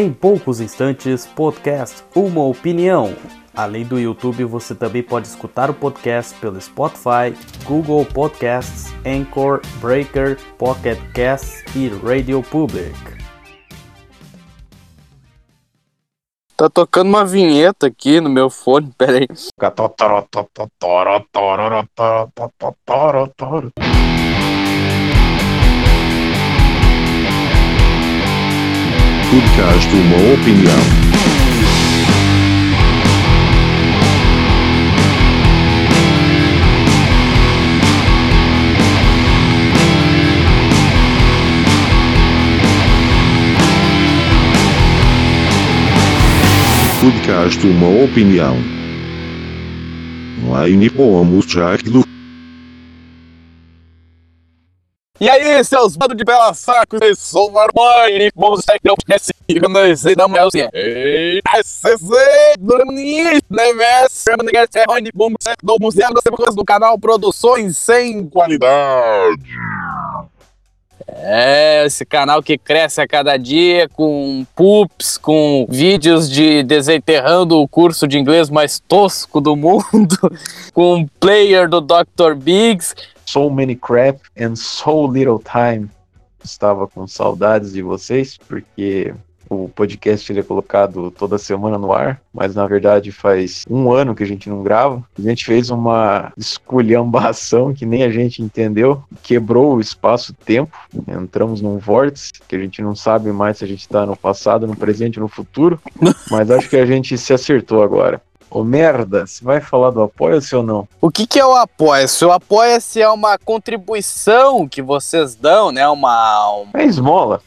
Em poucos instantes, podcast Uma Opinião. Além do YouTube, você também pode escutar o podcast pelo Spotify, Google Podcasts, Anchor, Breaker, Pocket Casts e Radio Public. Tá tocando uma vinheta aqui no meu fone, peraí. Podcast Uma Opinião. Podcast Uma Opinião. Online pomos Jack do E aí, seus bandos de bela sacos, eu sou o Armani, vamos ser que não conhece, nós sei da mulher assim, eita, Brunis, Neves, Ninguém se errone, vamos ser do museu, você coisa do canal Produções Sem Qualidade. É, esse canal que cresce a cada dia com poops, com vídeos de desenterrando o curso de inglês mais tosco do mundo, com um player do Dr. Biggs, So Many Crap and So Little Time. Estava com saudades de vocês, porque o podcast ele é colocado toda semana no ar, mas na verdade faz um ano que a gente não grava. A gente fez uma esculhambação que nem a gente entendeu, quebrou o espaço-tempo, entramos num vórtice que a gente não sabe mais se a gente está no passado, no presente, no futuro, mas acho que a gente se acertou agora. Ô merda, você vai falar do Apoia-se ou não? O que, que é o Apoia-se? O Apoia-se é uma contribuição que vocês dão, né? Uma. um- É esmola,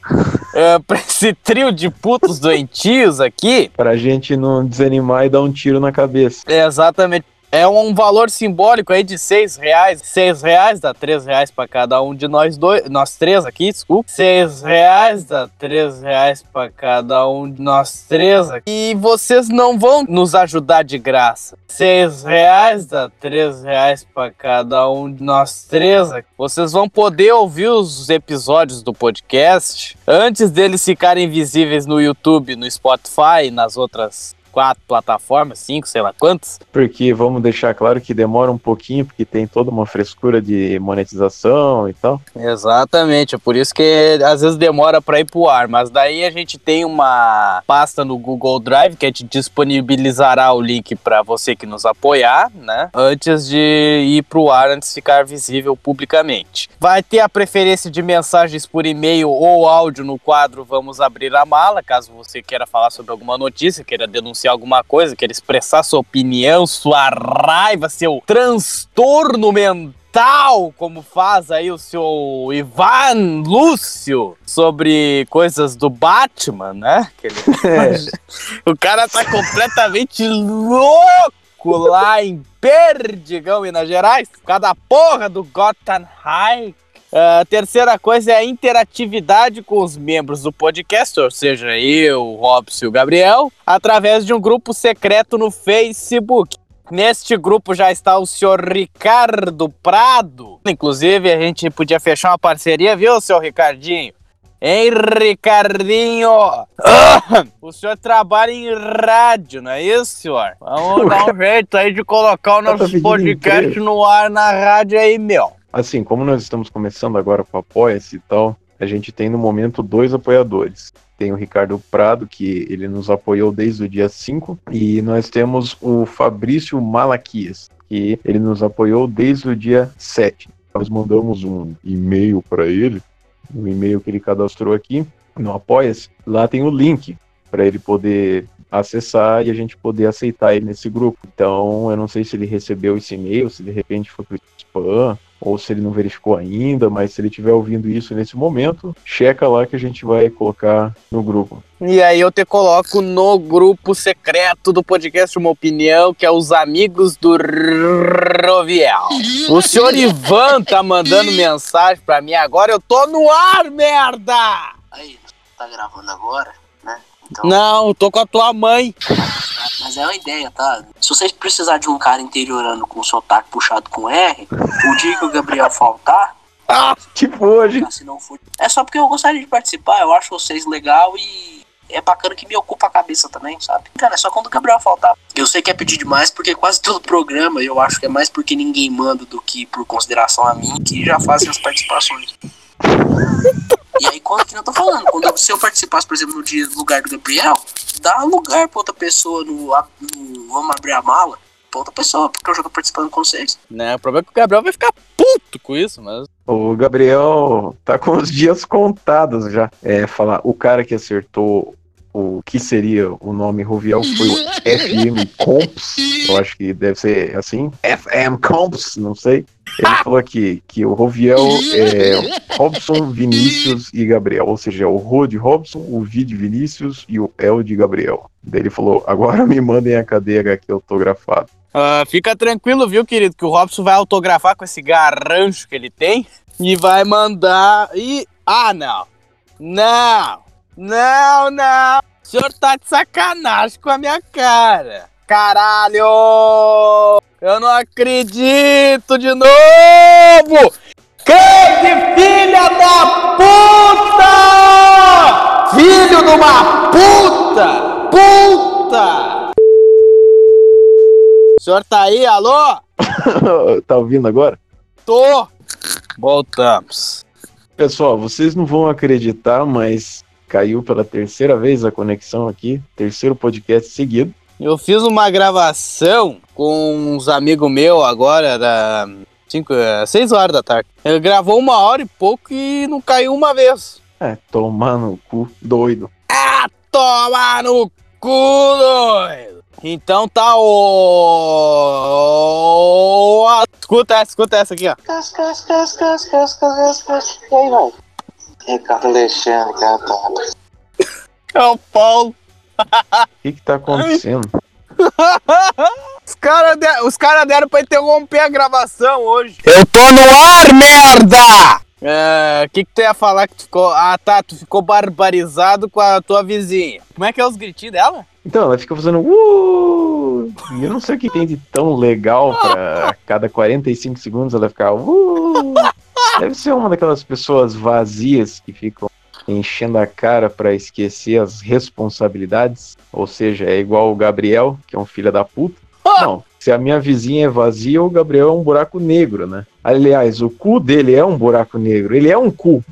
é, pra esse trio de putos doentios aqui. pra gente não desanimar e dar um tiro na cabeça. É exatamente. É um valor simbólico aí de seis reais. Seis reais dá três reais pra cada um de nós dois. Nós três aqui, desculpa. Seis reais dá três reais pra cada um de nós três aqui. E vocês não vão nos ajudar de graça. Seis reais dá três reais pra cada um de nós três aqui. Vocês vão poder ouvir os episódios do podcast antes deles ficarem visíveis no YouTube, no Spotify nas outras quatro plataformas, cinco, sei lá quantas. Porque vamos deixar claro que demora um pouquinho, porque tem toda uma frescura de monetização e tal. Exatamente, é por isso que às vezes demora para ir pro ar, mas daí a gente tem uma pasta no Google Drive que a gente disponibilizará o link para você que nos apoiar, né? Antes de ir pro ar, antes de ficar visível publicamente. Vai ter a preferência de mensagens por e-mail ou áudio no quadro Vamos Abrir a Mala, caso você queira falar sobre alguma notícia, queira denunciar alguma coisa, queira expressar sua opinião, sua raiva, seu transtorno mental, como faz aí o seu Ivan Lúcio sobre coisas do Batman, né? Ele- o cara tá completamente louco lá em Perdigão, Minas Gerais, por causa da porra do Gotham High. A terceira coisa é a interatividade com os membros do podcast, ou seja, eu, o Robson e o Gabriel, através de um grupo secreto no Facebook. Neste grupo já está o senhor Ricardo Prado. Inclusive, a gente podia fechar uma parceria, viu, seu Ricardinho? Hein, Ricardinho? Ah, o senhor trabalha em rádio, não é isso, senhor? Vamos dar um jeito aí de colocar o Tá nosso podcast no ar na rádio aí, meu. Assim, como nós estamos começando agora com Apoia-se e tal, a gente tem no momento dois apoiadores. Tem o Ricardo Prado, que ele nos apoiou desde o dia 5, e nós temos o Fabrício Malaquias, que ele nos apoiou desde o dia 7. Nós mandamos um e-mail para ele, um e-mail que ele cadastrou aqui no Apoia-se. Lá tem o link para ele poder acessar e a gente poder aceitar ele nesse grupo. Então, eu não sei se ele recebeu esse e-mail, se de repente foi pro spam, ou se ele não verificou ainda, mas se ele estiver ouvindo isso nesse momento, checa lá que a gente vai colocar no grupo. E aí eu te coloco no grupo secreto do podcast Uma Opinião, que é os amigos do Roviel. O senhor Ivan tá mandando mensagem pra mim agora, eu tô no ar, merda! Aí, tá gravando agora, né? Então, Não, tô com a tua mãe. mas é uma ideia, tá? Se vocês precisar de um cara interiorano com sotaque puxado com R, o dia que o Gabriel faltar, Ah, Tipo hoje. se não for. É só porque eu gostaria de participar, eu acho vocês legal e é bacana que me ocupa a cabeça também, sabe? Cara, é só quando o Gabriel faltar. Eu sei que é pedir demais, porque quase todo programa eu acho que é mais porque ninguém manda do que por consideração a mim que já fazem as participações. E aí, quando que eu tô falando, quando eu- se eu participasse, por exemplo, no dia no lugar do Gabriel, dá lugar pra outra pessoa no, no Vamos Abrir a Mala, pra outra pessoa, porque eu já tô participando com vocês. Né? O problema é que o Gabriel vai ficar puto com isso, mas. O Gabriel tá com os dias contados já. É, falar, o cara que acertou o que seria o nome Roviel foi o FM Comps. Eu acho que deve ser assim. FM Comps, não sei. Ele falou aqui que o Roviel é Robson, Vinícius e Gabriel. Ou seja, o Rô de Robson, o Vi de Vinícius e o El de Gabriel. Daí ele falou: agora me mandem a cadeia aqui autografado. Ah, fica tranquilo, viu, querido, que o Robson vai autografar com esse garrancho que ele tem e vai mandar. E. Ah, não! Não! Não, não! O senhor tá de sacanagem com a minha cara! Caralho! Eu não acredito de novo! Que filha da puta! Filho de uma puta! Puta! O senhor tá aí, alô? tá ouvindo agora? Tô! Voltamos. Pessoal, vocês não vão acreditar, mas caiu pela terceira vez a conexão aqui, terceiro podcast seguido. Eu fiz uma gravação com uns amigos meus agora, da 5, 6 horas da tarde. Ele gravou uma hora e pouco e não caiu uma vez. É, tomar no cu, doido. Ah, toma no cu, doido! Então tá o. Escuta essa, escuta essa aqui, ó. Cas, cas, cas, cas, cas, cas, cas, cas. E aí, vai? Ricardo Alexandre, cara. É o Paulo. O que que tá acontecendo? Os caras de- os cara deram pra interromper a gravação hoje. Eu tô no ar, merda! É, o que que tu ia falar que tu ficou... Ah, tá, tu ficou barbarizado com a tua vizinha. Como é que é os gritinhos dela? Então, ela fica fazendo uh! E eu não sei o que tem de tão legal pra cada 45 segundos ela ficar uh! Deve ser uma daquelas pessoas vazias que ficam enchendo a cara pra esquecer as responsabilidades. Ou seja, é igual o Gabriel, que é um filho da puta. Não, se a minha vizinha é vazia, o Gabriel é um buraco negro, né? Aliás, o cu dele é um buraco negro. Ele é um cu.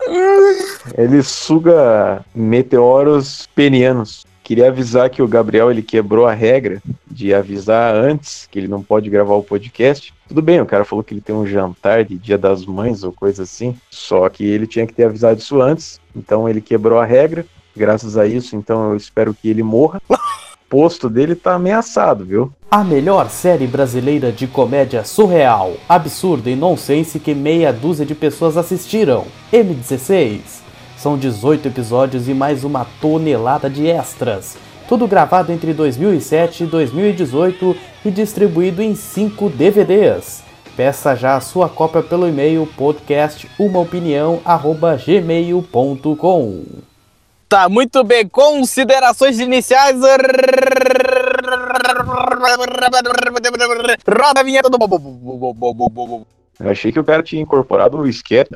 Ele suga meteoros penianos. Queria avisar que o Gabriel ele quebrou a regra de avisar antes que ele não pode gravar o podcast. Tudo bem, o cara falou que ele tem um jantar de Dia das Mães ou coisa assim. Só que ele tinha que ter avisado isso antes. Então ele quebrou a regra. Graças a isso, então eu espero que ele morra. O posto dele tá ameaçado, viu? A melhor série brasileira de comédia surreal, absurda e nonsense que meia dúzia de pessoas assistiram. M16. São 18 episódios e mais uma tonelada de extras. Tudo gravado entre 2007 e 2018 e distribuído em 5 DVDs. Peça já a sua cópia pelo e-mail podcastumaopinião@gmail.com. Tá, muito bem. Considerações iniciais. Roda a vinheta do... Eu achei que o cara tinha incorporado o sketch.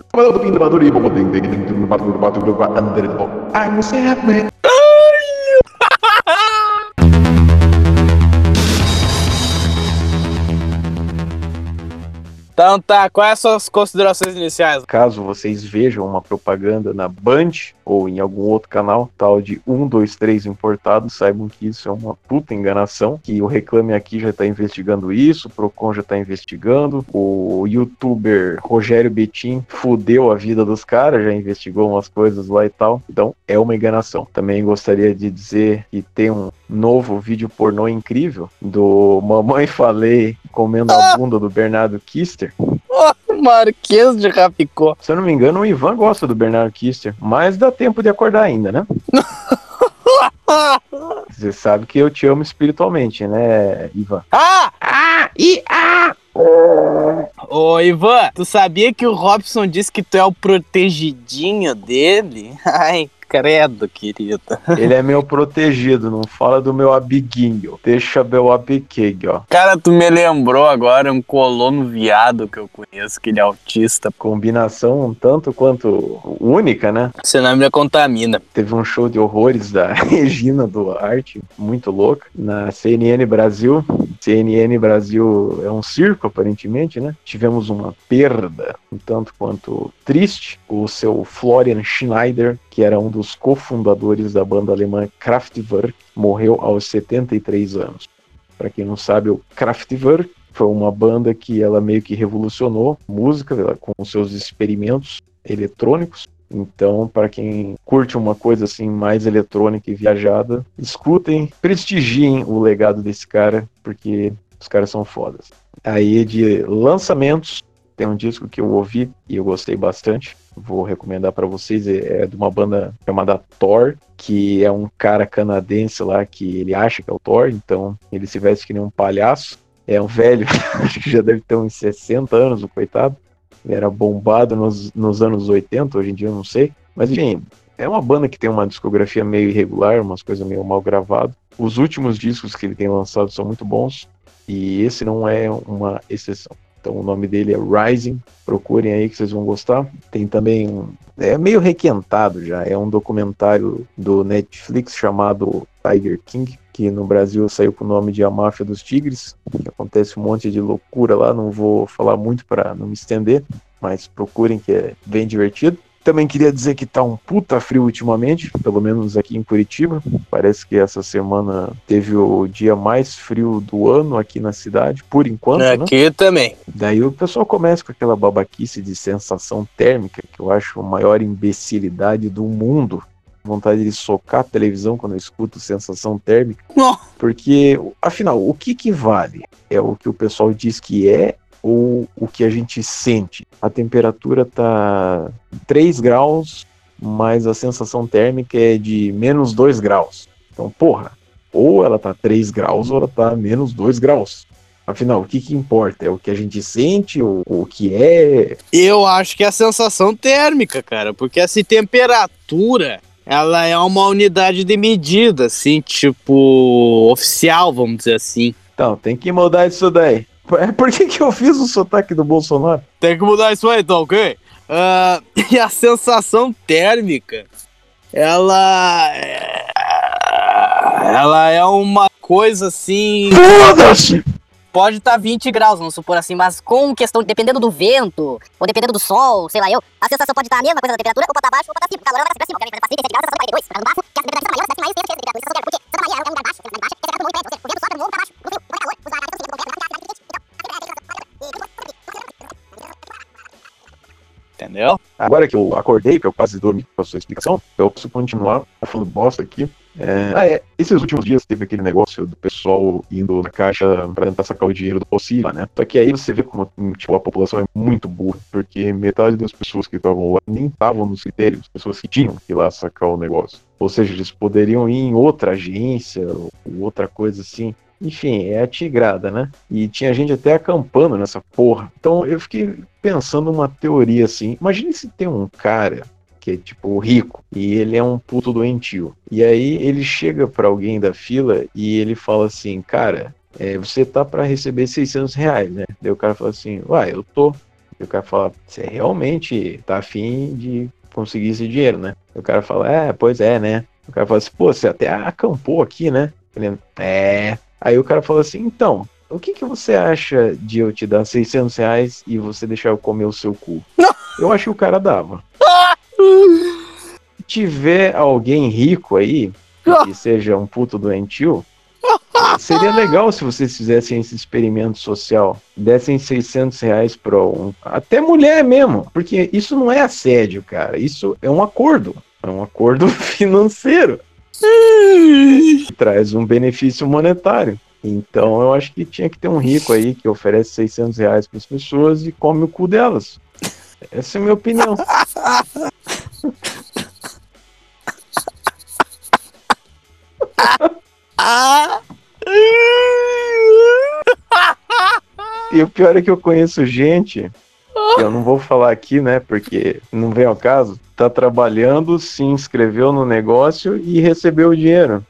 Então tá, quais são as considerações iniciais? Caso vocês vejam uma propaganda na Band ou em algum outro canal, tal de 1, 2, 3 importado, saibam que isso é uma puta enganação, que o Reclame Aqui já tá investigando isso, o Procon já tá investigando, o youtuber Rogério Betim fudeu a vida dos caras, já investigou umas coisas lá e tal, então é uma enganação. Também gostaria de dizer que tem um novo vídeo pornô incrível do Mamãe Falei comendo a bunda do Bernardo Kister. Marquês de Rapicó. Se eu não me engano, o Ivan gosta do Bernardo Kister, mas dá tempo de acordar ainda, né? Você sabe que eu te amo espiritualmente, né, Ivan? Ah! Ah! E ah! Ô, Ivan, tu sabia que o Robson disse que tu é o protegidinho dele? Ai, credo, querido. Ele é meu protegido, não fala do meu abiguinho. Deixa meu abiguinho, ó. Cara, tu me lembrou agora um colono viado que eu conheço, que ele é autista. Combinação um tanto quanto única, né? Seu nome me contamina. Teve um show de horrores da Regina Duarte, muito louca, na CNN Brasil. CNN Brasil é um circo, aparentemente, né? Tivemos uma perda um tanto quanto triste. O seu Florian Schneider, que era um dos cofundadores da banda alemã Kraftwerk, morreu aos 73 anos. Para quem não sabe, o Kraftwerk foi uma banda que ela meio que revolucionou música com seus experimentos eletrônicos. Então, para quem curte uma coisa assim mais eletrônica e viajada, escutem, prestigiem o legado desse cara, porque os caras são fodas. Aí de lançamentos, tem um disco que eu ouvi e eu gostei bastante. Vou recomendar para vocês, é de uma banda chamada Thor, que é um cara canadense lá que ele acha que é o Thor, então ele se veste que nem um palhaço. É um velho, acho que já deve ter uns 60 anos, o coitado. Ele era bombado nos, nos anos 80, hoje em dia eu não sei. Mas enfim, é uma banda que tem uma discografia meio irregular, umas coisas meio mal gravadas. Os últimos discos que ele tem lançado são muito bons, e esse não é uma exceção. Então o nome dele é Rising, procurem aí que vocês vão gostar. Tem também um. É meio requentado já, é um documentário do Netflix chamado Tiger King, que no Brasil saiu com o nome de A Máfia dos Tigres, que acontece um monte de loucura lá, não vou falar muito para não me estender, mas procurem que é bem divertido. Também queria dizer que tá um puta frio ultimamente, pelo menos aqui em Curitiba. Parece que essa semana teve o dia mais frio do ano aqui na cidade, por enquanto, né? Aqui também. Daí o pessoal começa com aquela babaquice de sensação térmica, que eu acho a maior imbecilidade do mundo. Vontade de socar a televisão quando eu escuto sensação térmica. Porque, afinal, o que que vale? É o que o pessoal diz que é ou o que a gente sente? A temperatura tá 3 graus, mas a sensação térmica é de menos 2 graus. Então, porra, ou ela tá 3 graus ou ela tá menos 2 graus. Afinal, o que que importa? É o que a gente sente ou o que é? Eu acho que é a sensação térmica, cara, porque essa temperatura, ela é uma unidade de medida, assim, tipo, oficial, vamos dizer assim. Então, tem que mudar isso daí. Por que, que eu fiz o sotaque do Bolsonaro? Tem que mudar isso aí, tá ok? Uh, e a sensação térmica, ela. é- Ela é uma coisa assim. Foda-se! Pode estar 20 graus, vamos supor assim, mas com questão, dependendo do vento, ou dependendo do sol, sei lá eu, a sensação pode estar a mesma coisa da temperatura, ou pode estar abaixo, ou pode estar acima. O calor vai pra cima, obviamente, vai pra 37 graus, a sensação vai 42, pra baixo, que as temperaturas são maiores, desce mais, desce mais, desce mais, porque Santa Maria é um lugar baixo, é um lugar baixo, é muito perto, Entendeu? Agora que eu acordei, que eu quase dormi com a sua explicação, eu posso continuar falando bosta aqui. É, ah, é. Esses últimos dias teve aquele negócio do pessoal indo na caixa pra tentar sacar o dinheiro do possível, né? Só que aí você vê como tipo, a população é muito burra, porque metade das pessoas que estavam lá nem estavam nos critérios, pessoas que tinham que ir lá sacar o negócio. Ou seja, eles poderiam ir em outra agência ou outra coisa assim. Enfim, é a tigrada, né? E tinha gente até acampando nessa porra. Então eu fiquei pensando uma teoria assim. Imagine se tem um cara que é tipo rico e ele é um puto doentio. E aí ele chega pra alguém da fila e ele fala assim, cara, é, você tá pra receber 600 reais, né? Daí o cara fala assim, uai, eu tô. E o cara fala, você realmente tá afim de conseguir esse dinheiro, né? E o cara fala, é, pois é, né? O cara fala assim, pô, você até acampou aqui, né? Ele, é. Aí o cara fala assim, então, o que, que você acha de eu te dar 600 reais e você deixar eu comer o seu cu? Eu acho que o cara dava. Se tiver alguém rico aí, que seja um puto doentio, seria legal se vocês fizessem esse experimento social. Dessem 600 reais pra um. Até mulher mesmo. Porque isso não é assédio, cara. Isso é um acordo. É um acordo financeiro. Traz um benefício monetário. Então eu acho que tinha que ter um rico aí que oferece 600 reais para as pessoas e come o cu delas. Essa é a minha opinião. E o pior é que eu conheço gente, eu não vou falar aqui, né, porque não vem ao caso, tá trabalhando, se inscreveu no negócio e recebeu o dinheiro.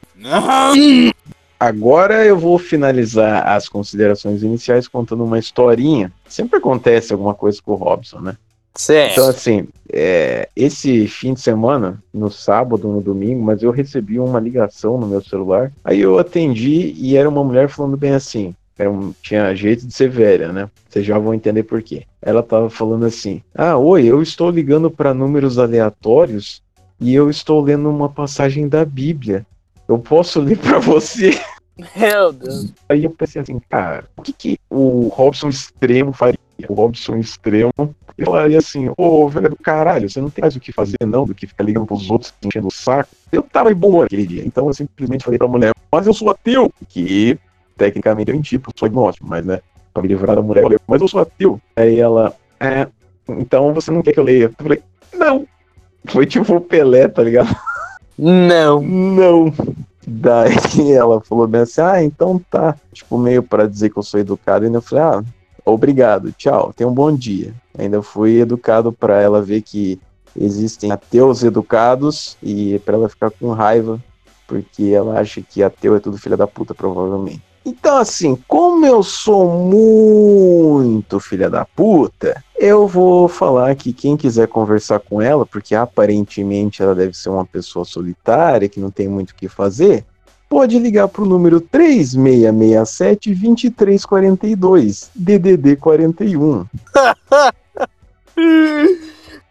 Agora eu vou finalizar as considerações iniciais contando uma historinha. Sempre acontece alguma coisa com o Robson, né? Certo. Então, assim, é, esse fim de semana, no sábado, no domingo, mas eu recebi uma ligação no meu celular. Aí eu atendi e era uma mulher falando bem assim. Era um- tinha jeito de ser velha, né? Vocês já vão entender por quê. Ela tava falando assim: Ah, oi, eu estou ligando para números aleatórios e eu estou lendo uma passagem da Bíblia. Eu posso ler para você? Meu Deus. Aí eu pensei assim, cara, o que, que o Robson extremo faria? O Robson extremo ele falaria assim, ô velho do caralho, você não tem mais o que fazer não do que ficar ligando pros outros enchendo o saco. Eu tava em bom aquele dia, então eu simplesmente falei pra mulher, mas eu sou ateu, que tecnicamente eu menti, porque eu sou agnóstico, mas né, pra me livrar da mulher, eu falei, mas eu sou ateu. Aí ela, é, então você não quer que eu leia? Eu falei, não. Foi tipo o Pelé, tá ligado? Não. Não. Daí ela falou bem assim, ah, então tá. Tipo, meio pra dizer que eu sou educado. E eu falei, ah, obrigado, tchau, tenha um bom dia. Ainda fui educado pra ela ver que existem ateus educados e pra ela ficar com raiva, porque ela acha que ateu é tudo filha da puta, provavelmente. Então, assim, como eu sou muito filha da puta, eu vou falar que quem quiser conversar com ela, porque aparentemente ela deve ser uma pessoa solitária, que não tem muito o que fazer, pode ligar pro número 3667-2342, DDD 41.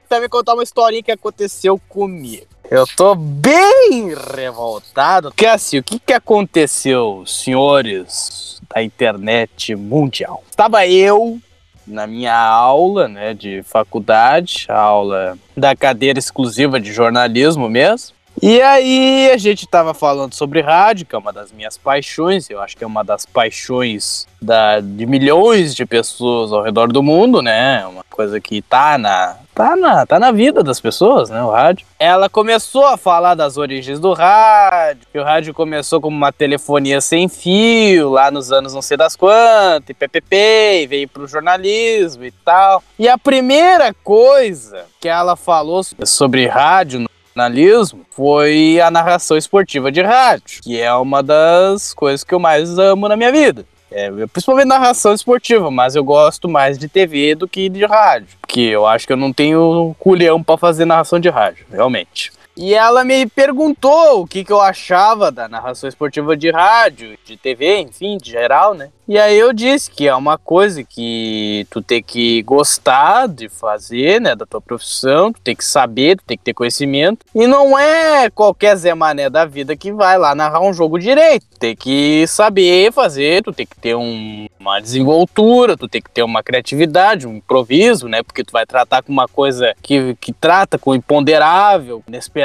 Vai me contar uma historinha que aconteceu comigo. Eu tô bem revoltado. Porque assim, o que que aconteceu, senhores da internet mundial? Estava eu na minha aula, né, de faculdade, aula da cadeira exclusiva de jornalismo mesmo. E aí a gente tava falando sobre rádio, que é uma das minhas paixões, eu acho que é uma das paixões da, de milhões de pessoas ao redor do mundo, né? Uma coisa que tá na, tá na, tá na vida das pessoas, né? O rádio. Ela começou a falar das origens do rádio, que o rádio começou como uma telefonia sem fio, lá nos anos não sei das quantas, e PPP, e veio pro jornalismo e tal. E a primeira coisa que ela falou sobre rádio no jornalismo foi a narração esportiva de rádio, que é uma das coisas que eu mais amo na minha vida. É, principalmente narração esportiva, mas eu gosto mais de TV do que de rádio. Porque eu acho que eu não tenho culhão pra fazer narração de rádio, realmente. E ela me perguntou o que, que eu achava da narração esportiva de rádio, de TV, enfim, de geral, né? E aí eu disse que é uma coisa que tu tem que gostar de fazer, né, da tua profissão, tu tem que saber, tu tem que ter conhecimento. E não é qualquer Zé Mané da vida que vai lá narrar um jogo direito. Tu tem que saber fazer, tu tem que ter um- uma desenvoltura, tu tem que ter uma criatividade, um improviso, né? Porque tu vai tratar com uma coisa que, que trata com imponderável, inesperado.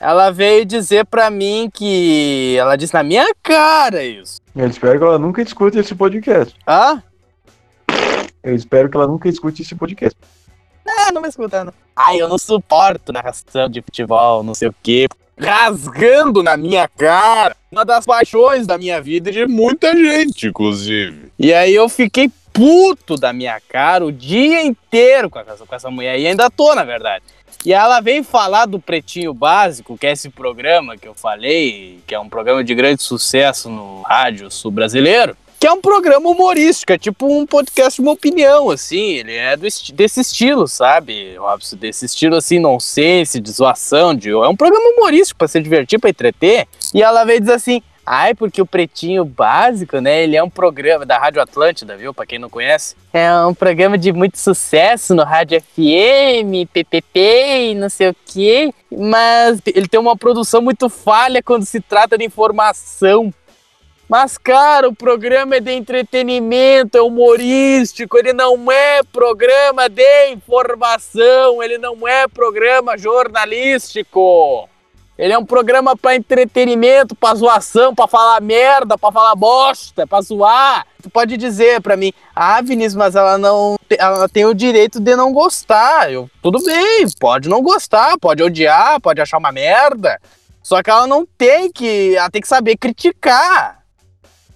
Ela veio dizer pra mim que. Ela disse na minha cara isso. Eu espero que ela nunca escute esse podcast. Ah? Eu espero que ela nunca escute esse podcast. Ah, não vai escutar, não. Ai, eu não suporto narração de futebol, não sei o quê. Rasgando na minha cara. Uma das paixões da minha vida e de muita gente, inclusive. E aí eu fiquei puto da minha cara o dia inteiro com essa, com essa mulher. E ainda tô, na verdade. E ela veio falar do Pretinho Básico, que é esse programa que eu falei, que é um programa de grande sucesso no rádio sul brasileiro. Que é um programa humorístico, é tipo um podcast uma opinião, assim. Ele é esti- desse estilo, sabe, Robson? Desse estilo, assim, nonsense, de zoação. De... É um programa humorístico pra se divertir, pra entreter. E ela veio dizer assim: ai, porque o Pretinho Básico, né? Ele é um programa da Rádio Atlântida, viu? Pra quem não conhece. É um programa de muito sucesso no Rádio FM, PPP e não sei o quê. Mas ele tem uma produção muito falha quando se trata de informação. Mas, cara, o programa é de entretenimento, é humorístico, ele não é programa de informação, ele não é programa jornalístico. Ele é um programa pra entretenimento, pra zoação, pra falar merda, pra falar bosta, pra zoar. Tu pode dizer pra mim, ah, Vinícius, mas ela não ela tem o direito de não gostar. Eu, tudo bem, pode não gostar, pode odiar, pode achar uma merda. Só que ela não tem que. Ela tem que saber criticar.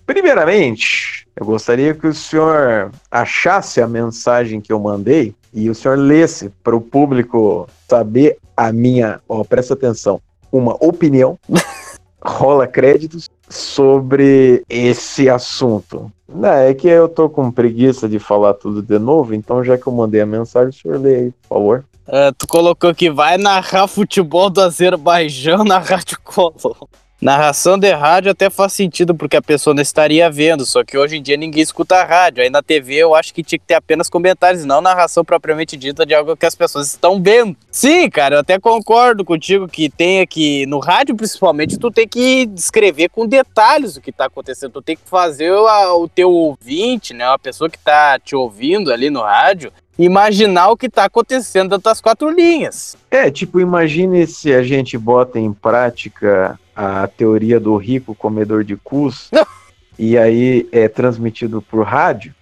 Primeiramente, eu gostaria que o senhor achasse a mensagem que eu mandei e o senhor lesse para o público saber a minha, ó, presta atenção, uma opinião, rola créditos sobre esse assunto. Não, é que eu tô com preguiça de falar tudo de novo, então já que eu mandei a mensagem, o senhor lê aí, por favor. É, tu colocou que vai narrar futebol do Azerbaijão na Rádio Colo. Narração de rádio até faz sentido porque a pessoa não estaria vendo, só que hoje em dia ninguém escuta rádio. Aí na TV eu acho que tinha que ter apenas comentários, não narração propriamente dita de algo que as pessoas estão vendo. Sim, cara, eu até concordo contigo que tenha que, no rádio principalmente, tu tem que descrever com detalhes o que tá acontecendo. Tu tem que fazer o, o teu ouvinte, né, a pessoa que tá te ouvindo ali no rádio, imaginar o que tá acontecendo dentro das quatro linhas. É, tipo, imagine se a gente bota em prática a teoria do rico comedor de cus e aí é transmitido por rádio.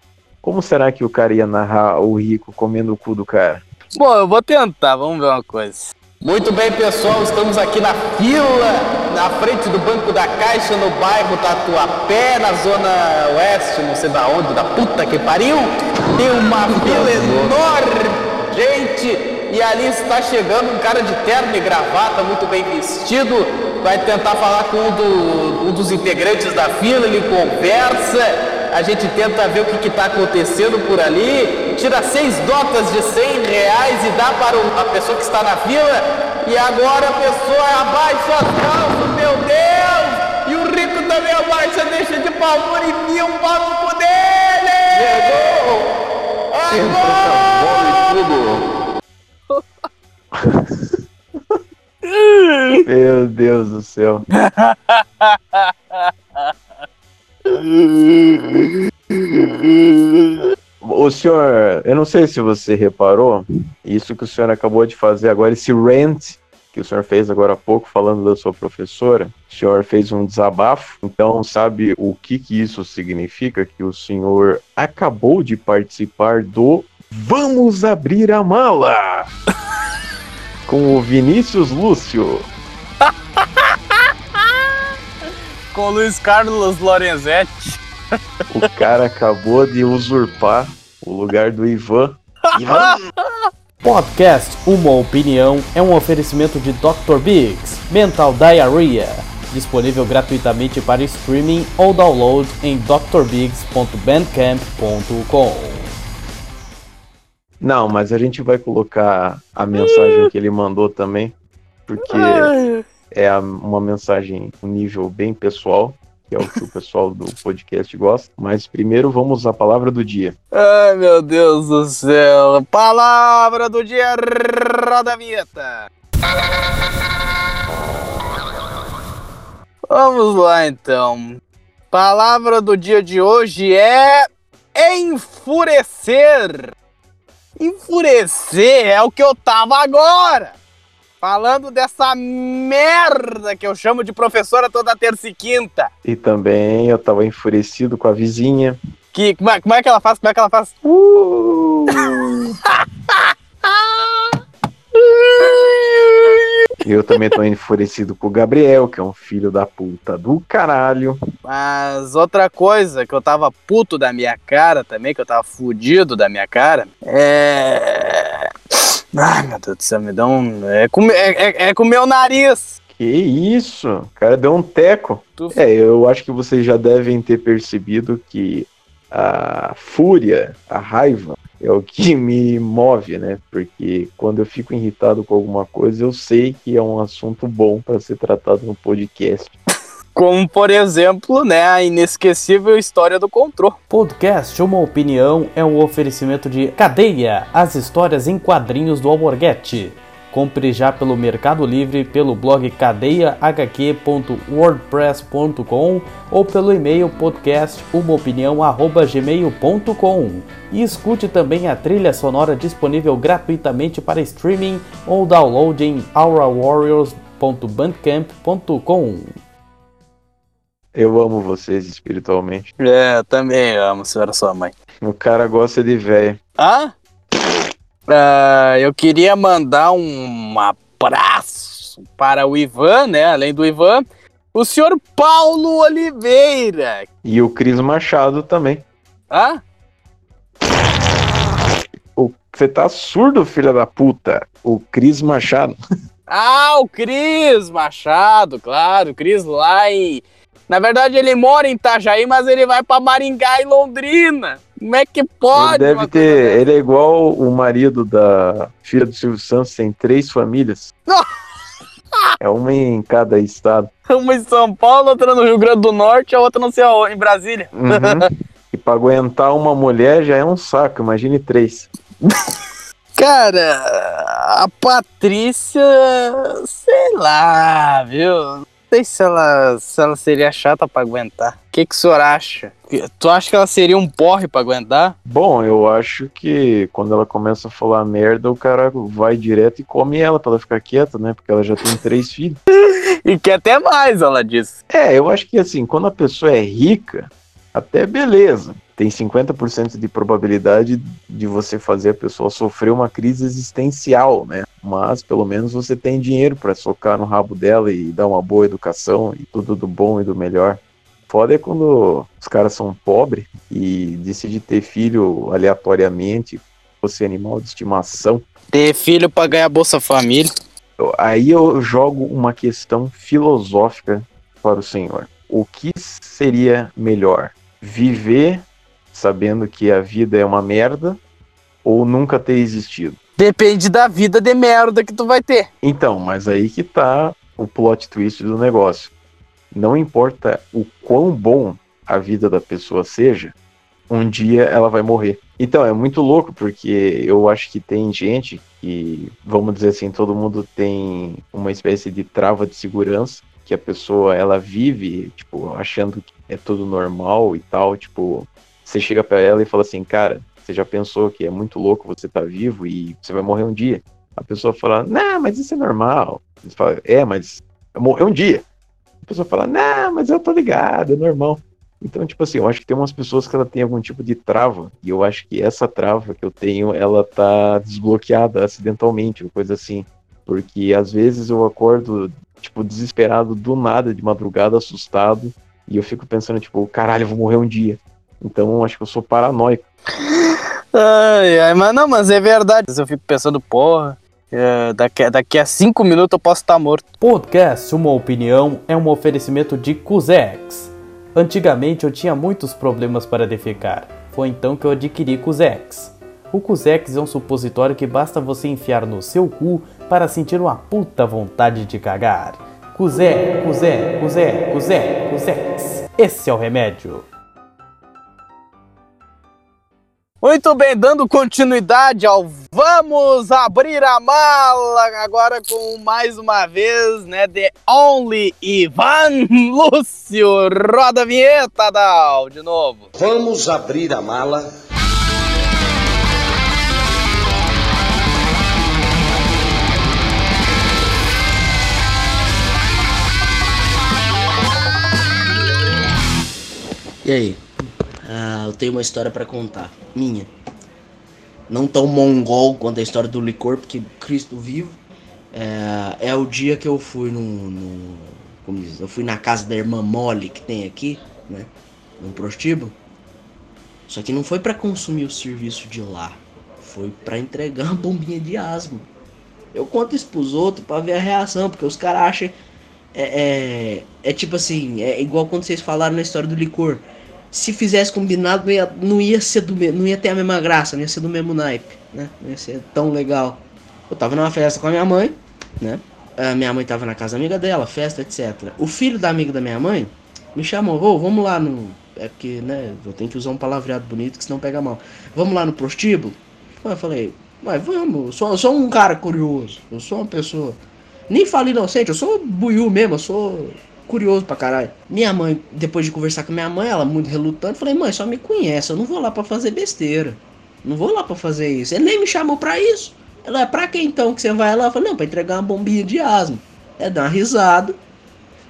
Como será que o cara ia narrar o rico comendo o cu do cara? Bom, eu vou tentar, vamos ver uma coisa. Muito bem, pessoal, estamos aqui na fila, na frente do Banco da Caixa, no bairro Tatuapé, na zona oeste, não sei da onde, da puta que pariu. Tem uma fila enorme, gente, e ali está chegando um cara de terno e gravata, muito bem vestido, vai tentar falar com um, do- um dos integrantes da fila, ele conversa, a gente tenta ver o que está acontecendo por ali, tira seis notas de 100 reais e dá para o- a pessoa que está na fila, e agora a pessoa abaixa as calças, meu Deus! E o rico também abaixa, deixa de pavor e enfia um cu dele! Chegou! Agora! Meu Deus do céu. O senhor, eu não sei se você reparou, isso que o senhor acabou de fazer agora, esse rant que o senhor fez agora há pouco falando da sua professora, o senhor fez um desabafo, então sabe o que que isso significa? Que o senhor acabou de participar do Vamos Abrir a Mala! Com o Vinícius Lúcio. Com Luiz Carlos Lorenzetti. O cara acabou de usurpar o lugar do Ivan. Ivan! Podcast Uma Opinião é um oferecimento de Dr. Biggs Mental Diarrhea, disponível gratuitamente para streaming ou download em drbiggs.bandcamp.com. Não, mas a gente vai colocar a mensagem que ele mandou também, porque é uma mensagem um nível bem pessoal, que é o que o pessoal do podcast gosta. Mas primeiro vamos à palavra do dia. Ai, meu Deus do céu. Palavra do dia, roda a vinheta. Vamos lá, então. Palavra do dia de hoje é enfurecer. Enfurecer é o que eu tava agora. Falando dessa merda que eu chamo de professora toda terça e quinta. E também eu tava enfurecido com a vizinha. Que, como, é, como é que ela faz? Como é que ela faz? Eu também tô enfurecido com o Gabriel, que é um filho da puta do caralho. Mas outra coisa que eu tava puto da minha cara também, que eu tava fudido da minha cara, é. Ai, meu Deus do céu, me dá um. É com, é, é, é com meu nariz. Que isso? O cara deu um teco. Tu- É, eu acho que vocês já devem ter percebido que a fúria, a raiva, é o que me move, né? Porque quando eu fico irritado com alguma coisa, eu sei que é um assunto bom para ser tratado no podcast. Como, por exemplo, né, a inesquecível história do controle. Podcast Uma Opinião é um oferecimento de Cadeia, as histórias em quadrinhos do Alborguete. Compre já pelo Mercado Livre, pelo blog cadeiahq.wordpress.com ou pelo e-mail podcastumaopinião@gmail.com. E escute também a trilha sonora disponível gratuitamente para streaming ou download em aurawarriors.bandcamp.com. Eu amo vocês espiritualmente. É, também amo, senhora sua mãe. O cara gosta de véia. Ah? Ah, eu queria mandar um abraço para o Ivan, né? Além do Ivan, o senhor Paulo Oliveira. E o Cris Machado também. Ah? O, você tá surdo, filha da puta? O Cris Machado. Ah, o Cris Machado, claro, o Cris lá em. Na verdade, ele mora em Itajaí, mas ele vai pra Maringá e Londrina. Como é que pode? ele deve ter. Ele é igual o marido da filha do Silvio Santos, tem três famílias. É uma em cada estado. Uma em São Paulo, outra no Rio Grande do Norte, a outra não sei aonde, em Brasília. Uhum. e pra aguentar uma mulher já é um saco, imagine três. Cara, a Patrícia, sei lá, viu? Sei se ela, se ela seria chata pra aguentar. O que, que o senhor acha? Tu acha que ela seria um porre pra aguentar? Bom, eu acho que quando ela começa a falar merda, o cara vai direto e come ela pra ela ficar quieta, né? Porque ela já tem três filhos. E quer até mais, ela disse. É, eu acho que assim, quando a pessoa é rica, até beleza. Tem 50% de probabilidade de você fazer a pessoa sofrer uma crise existencial, né? Mas pelo menos você tem dinheiro pra socar no rabo dela e dar uma boa educação e tudo do bom e do melhor. Foda é quando os caras são pobres e decidem ter filho aleatoriamente, fosse animal de estimação. Ter filho pra ganhar Bolsa Família. Aí eu jogo uma questão filosófica para o senhor. O que seria melhor? Viver sabendo que a vida é uma merda ou nunca ter existido? Depende da vida de merda que tu vai ter. Então, mas aí que tá o plot twist do negócio. Não importa o quão bom a vida da pessoa seja, um dia ela vai morrer. Então, é muito louco, porque eu acho que tem gente que, vamos dizer assim, todo mundo tem uma espécie de trava de segurança, que a pessoa, ela vive, tipo, achando que é tudo normal e tal, tipo, você chega pra ela e fala assim, cara, você já pensou que é muito louco você tá vivo e você vai morrer um dia? A pessoa fala, não, mas isso é normal. Você fala, é, mas eu morrer um dia. A pessoa fala, não, mas eu tô ligado, é normal. Então, tipo assim, eu acho que tem umas pessoas que ela tem algum tipo de trava, e eu acho que essa trava que eu tenho, ela tá desbloqueada acidentalmente, ou coisa assim. Porque às vezes eu acordo, tipo, desesperado do nada, de madrugada, assustado, e eu fico pensando, tipo, caralho, eu vou morrer um dia. Então, eu acho que eu sou paranoico. Ai, ai, mas não, mas é verdade. Eu fico pensando, porra, é, daqui, daqui a cinco minutos eu posso estar morto. Podcast Uma Opinião é um oferecimento de Cusex. Antigamente eu tinha muitos problemas para defecar. Foi então que eu adquiri Cusex. O Cusex é um supositório que basta você enfiar no seu cu para sentir uma puta vontade de cagar. Cusé, Cusé, Cusé, Cusé, Cusex. Esse é o remédio. Muito bem, dando continuidade ao Vamos Abrir a Mala, agora com mais uma vez, né, The Only Ivan Lúcio. Roda a vinheta, Dal, de novo. Vamos abrir a mala. E aí? Ah, eu tenho uma história pra contar. Minha. Não tão mongol quanto a história do licor, porque Cristo vivo. É, é o dia que eu fui no, no- Como diz? Eu fui na casa da irmã Molly que tem aqui, né? No prostíbulo. Só que não foi pra consumir o serviço de lá. Foi pra entregar uma bombinha de asma. Eu conto isso pros outros pra ver a reação, porque os caras acham. É, é, é tipo assim, é igual quando vocês falaram na história do licor. Se fizesse combinado, não ia, não ia ser do não ia ter a mesma graça, não ia ser do mesmo naipe, né? Não ia ser tão legal. Eu tava numa festa com a minha mãe, né? A minha mãe tava na casa amiga dela, festa, etc. O filho da amiga da minha mãe me chamou, ô, vamos lá no. É porque, né, eu tenho que usar um palavreado bonito, que senão pega mal. Vamos lá no prostíbulo? Eu falei, mas vamos, eu sou, eu sou um cara curioso, eu sou uma pessoa. Nem falo inocente, eu sou buiú mesmo, eu sou curioso pra caralho. Minha mãe, depois de conversar com minha mãe, ela muito relutante, falei, mãe, só me conhece, eu não vou lá pra fazer besteira. Não vou lá pra fazer isso. Ele nem me chamou pra isso. Ela, é pra que então que você vai lá? Eu falei, não, pra entregar uma bombinha de asma. É, dar uma risada.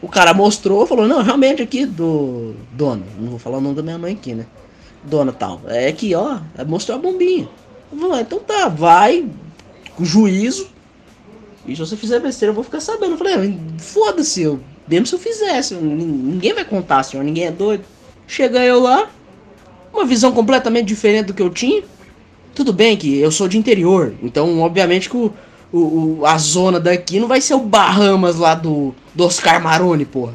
O cara mostrou, falou, não, realmente aqui, do. Dona, não vou falar o nome da minha mãe aqui, né? Dona tal. É aqui, ó. Mostrou a bombinha. Eu ah, então tá, vai, com juízo. E se você fizer besteira, eu vou ficar sabendo. Eu falei, ah, foda-se, eu, mesmo se eu fizesse, nin- ninguém vai contar, senhor, ninguém é doido. Chega eu lá, uma visão completamente diferente do que eu tinha. Tudo bem que eu sou de interior, então obviamente que o, o- a zona daqui não vai ser o Bahamas lá do, do Oscar Maroni, porra.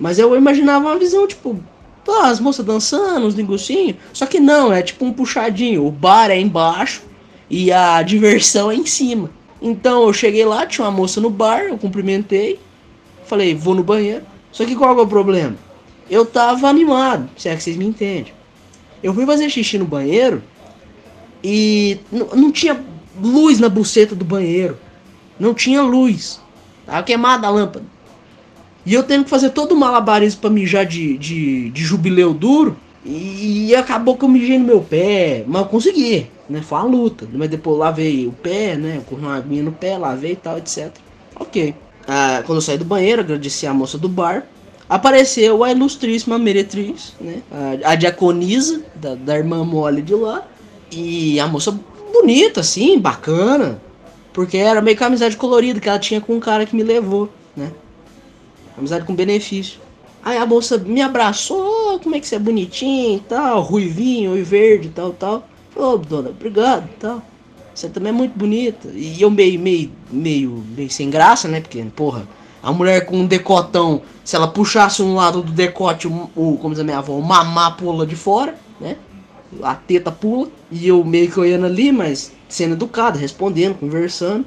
Mas eu imaginava uma visão, tipo, pô, as moças dançando, os lingucinhos. Só que não, é tipo um puxadinho. O bar é embaixo e a diversão é em cima. Então eu cheguei lá, tinha uma moça no bar, eu cumprimentei. Falei, vou no banheiro. Só que qual é o problema? Eu tava animado, se é que vocês me entendem. Eu fui fazer xixi no banheiro e não tinha luz na buceta do banheiro. Não tinha luz. Tava queimada a lâmpada. E eu tendo que fazer todo o malabarismo pra mijar de, de, de jubileu duro. E, acabou que eu mijei no meu pé. Mas eu consegui, né? Foi uma luta. Mas depois lavei o pé, né? Corri uma aguinha no pé, lavei e tal, etc. Ok. Ah, quando eu saí do banheiro, agradeci a moça do bar. Apareceu a ilustríssima meretriz, né? A, a diaconisa da, da irmã mole de lá. E a moça bonita, assim, bacana. Porque era meio que a amizade colorida que ela tinha com o cara que me levou, né? Amizade com benefício. Aí a moça me abraçou, como é que você é bonitinho e tal, ruivinho e verde e tal, tal. Ô, dona, obrigado e tal. Você também é muito bonita. E eu meio, meio, meio, meio sem graça, né? Porque, porra, a mulher com um decotão, se ela puxasse um lado do decote, o, como diz a minha avó, o mamá pula de fora, né? A teta pula. E eu meio que olhando ali, mas sendo educado, respondendo, conversando.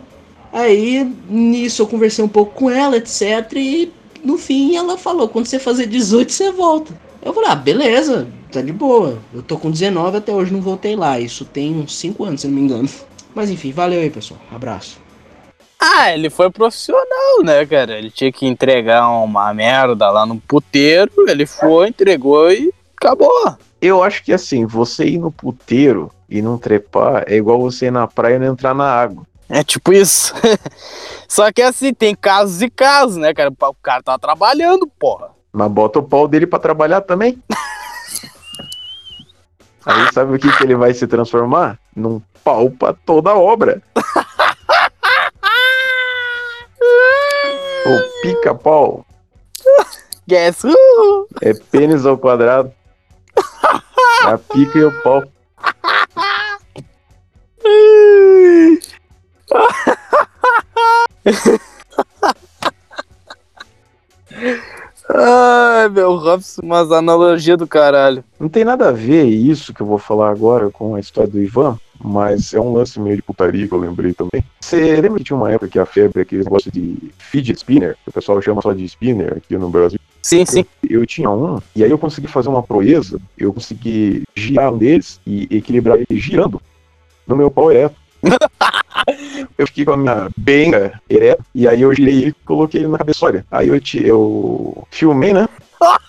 Aí, nisso eu conversei um pouco com ela, etc. E no fim ela falou, quando você fazer 18, você volta. Eu falei, ah, beleza, tá de boa. Eu tô com 19 até hoje não voltei lá. Isso tem uns 5 anos, se não me engano. Mas enfim, valeu aí, pessoal. Abraço. Ah, ele foi profissional, né, cara? Ele tinha que entregar uma merda lá no puteiro, ele foi, entregou e acabou. Eu acho que assim, você ir no puteiro e não trepar é igual você ir na praia e não entrar na água. É tipo isso. Só que assim, tem casos e casos, né, cara? O cara tá trabalhando, porra. Mas bota o pau dele pra trabalhar também. Aí sabe o que, que ele vai se transformar? Num pau pra toda a obra. O pica-pau Guess who? é pênis ao quadrado. É a pica e o pau. Ai, meu Robson, umas analogias do caralho. Não tem nada a ver isso que eu vou falar agora com a história do Ivan, mas é um lance meio de putaria que eu lembrei também. Você lembra que tinha uma época que a febre, aquele negócio de fidget spinner, que o pessoal chama só de spinner aqui no Brasil? Sim, sim. Eu tinha um, e aí eu consegui fazer uma proeza, eu consegui girar um deles e equilibrar ele girando no meu pau ereto. eu fiquei com a minha benga ereta, e aí eu girei ele e coloquei ele na cabeçolha. Aí eu, te, eu filmei, né?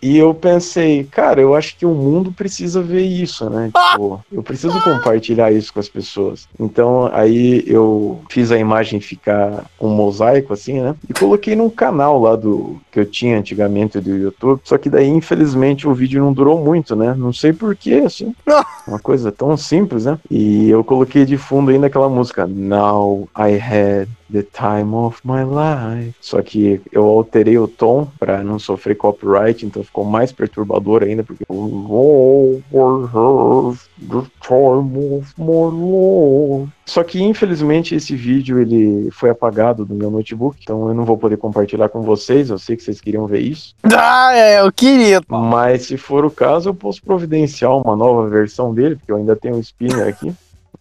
E eu pensei, cara, eu acho que o mundo precisa ver isso, né? Tipo, eu preciso compartilhar isso com as pessoas. Então, aí eu fiz a imagem ficar um mosaico, assim, né? E coloquei num canal lá do que eu tinha antigamente do YouTube. Só que daí, infelizmente, o vídeo não durou muito, né? Não sei porquê, assim. Uma coisa tão simples, né? E eu coloquei de fundo ainda aquela música Now I Had the Time of My Life. Só que eu alterei o tom pra não sofrer copyright, então ficou mais perturbador ainda, porque I have the time of my life. Só que infelizmente esse vídeo ele foi apagado do meu notebook, então eu não vou poder compartilhar com vocês. Eu sei que vocês queriam ver isso. Ah, é, eu queria. Mas se for o caso, eu posso providenciar uma nova versão dele, porque eu ainda tenho um spinner aqui.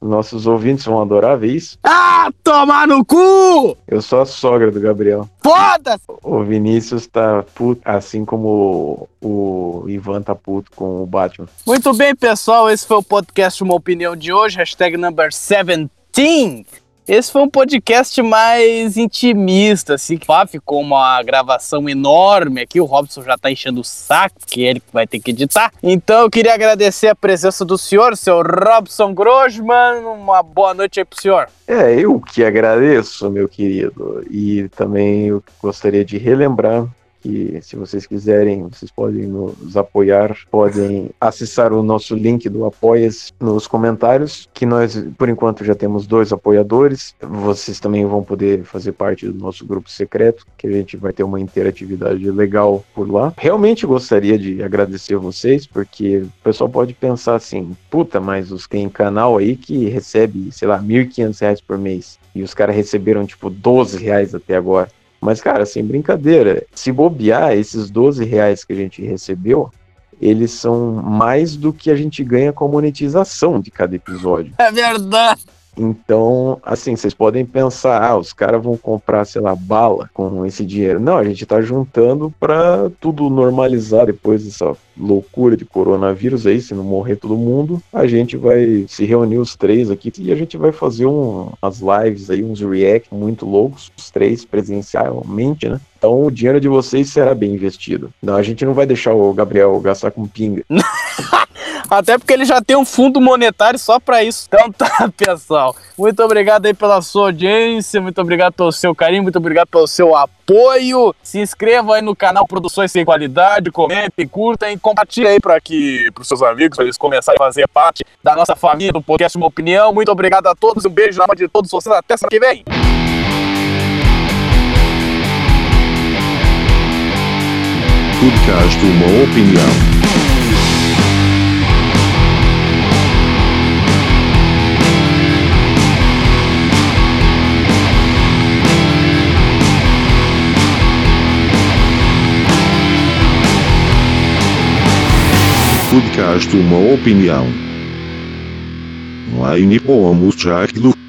Nossos ouvintes vão adorar ver isso. Ah, tomar no cu! Eu sou a sogra do Gabriel. Foda-se! O Vinícius tá puto, assim como o, o Ivan tá puto com o Batman. Muito bem, pessoal, esse foi o podcast Uma Opinião de hoje, hashtag number 17. Esse foi um podcast mais intimista, assim, ficou uma gravação enorme aqui, o Robson já tá enchendo o saco, que é ele vai ter que editar. Então eu queria agradecer a presença do senhor, seu Robson Grosman, uma boa noite aí pro senhor. É, eu que agradeço, meu querido. E também eu gostaria de relembrar que se vocês quiserem, vocês podem nos apoiar, podem acessar o nosso link do Apoias nos comentários, que nós, por enquanto, já temos dois apoiadores. Vocês também vão poder fazer parte do nosso grupo secreto, que a gente vai ter uma interatividade legal por lá. Realmente gostaria de agradecer vocês, porque o pessoal pode pensar assim, puta, mas os tem canal aí que recebe, sei lá, R$ 1.500 por mês. E os caras receberam, tipo, 12 reais até agora. Mas, cara, sem brincadeira, se bobear, esses 12 reais que a gente recebeu, eles são mais do que a gente ganha com a monetização de cada episódio. É verdade. Então, assim, vocês podem pensar, ah, os caras vão comprar, sei lá, bala com esse dinheiro. Não, a gente tá juntando para tudo normalizar depois dessa loucura de coronavírus aí, se não morrer todo mundo, a gente vai se reunir os três aqui e a gente vai fazer um, umas lives aí, uns react muito loucos, os três presencialmente, né? Então o dinheiro de vocês será bem investido. Não, a gente não vai deixar o Gabriel gastar com pinga. Até porque ele já tem um fundo monetário só para isso. Então tá, pessoal. Muito obrigado aí pela sua audiência, muito obrigado pelo seu carinho, muito obrigado pelo seu apoio. Se inscreva aí no canal Produções Sem Qualidade, comente, curta e compartilhe aí para que pros seus amigos, para eles começarem a fazer parte da nossa família do podcast Uma Opinião. Muito obrigado a todos, um beijo na mão de todos vocês, até semana que vem. Podcast Uma Opinião. Podcast Uma Opinião. Line Pomos Jardo.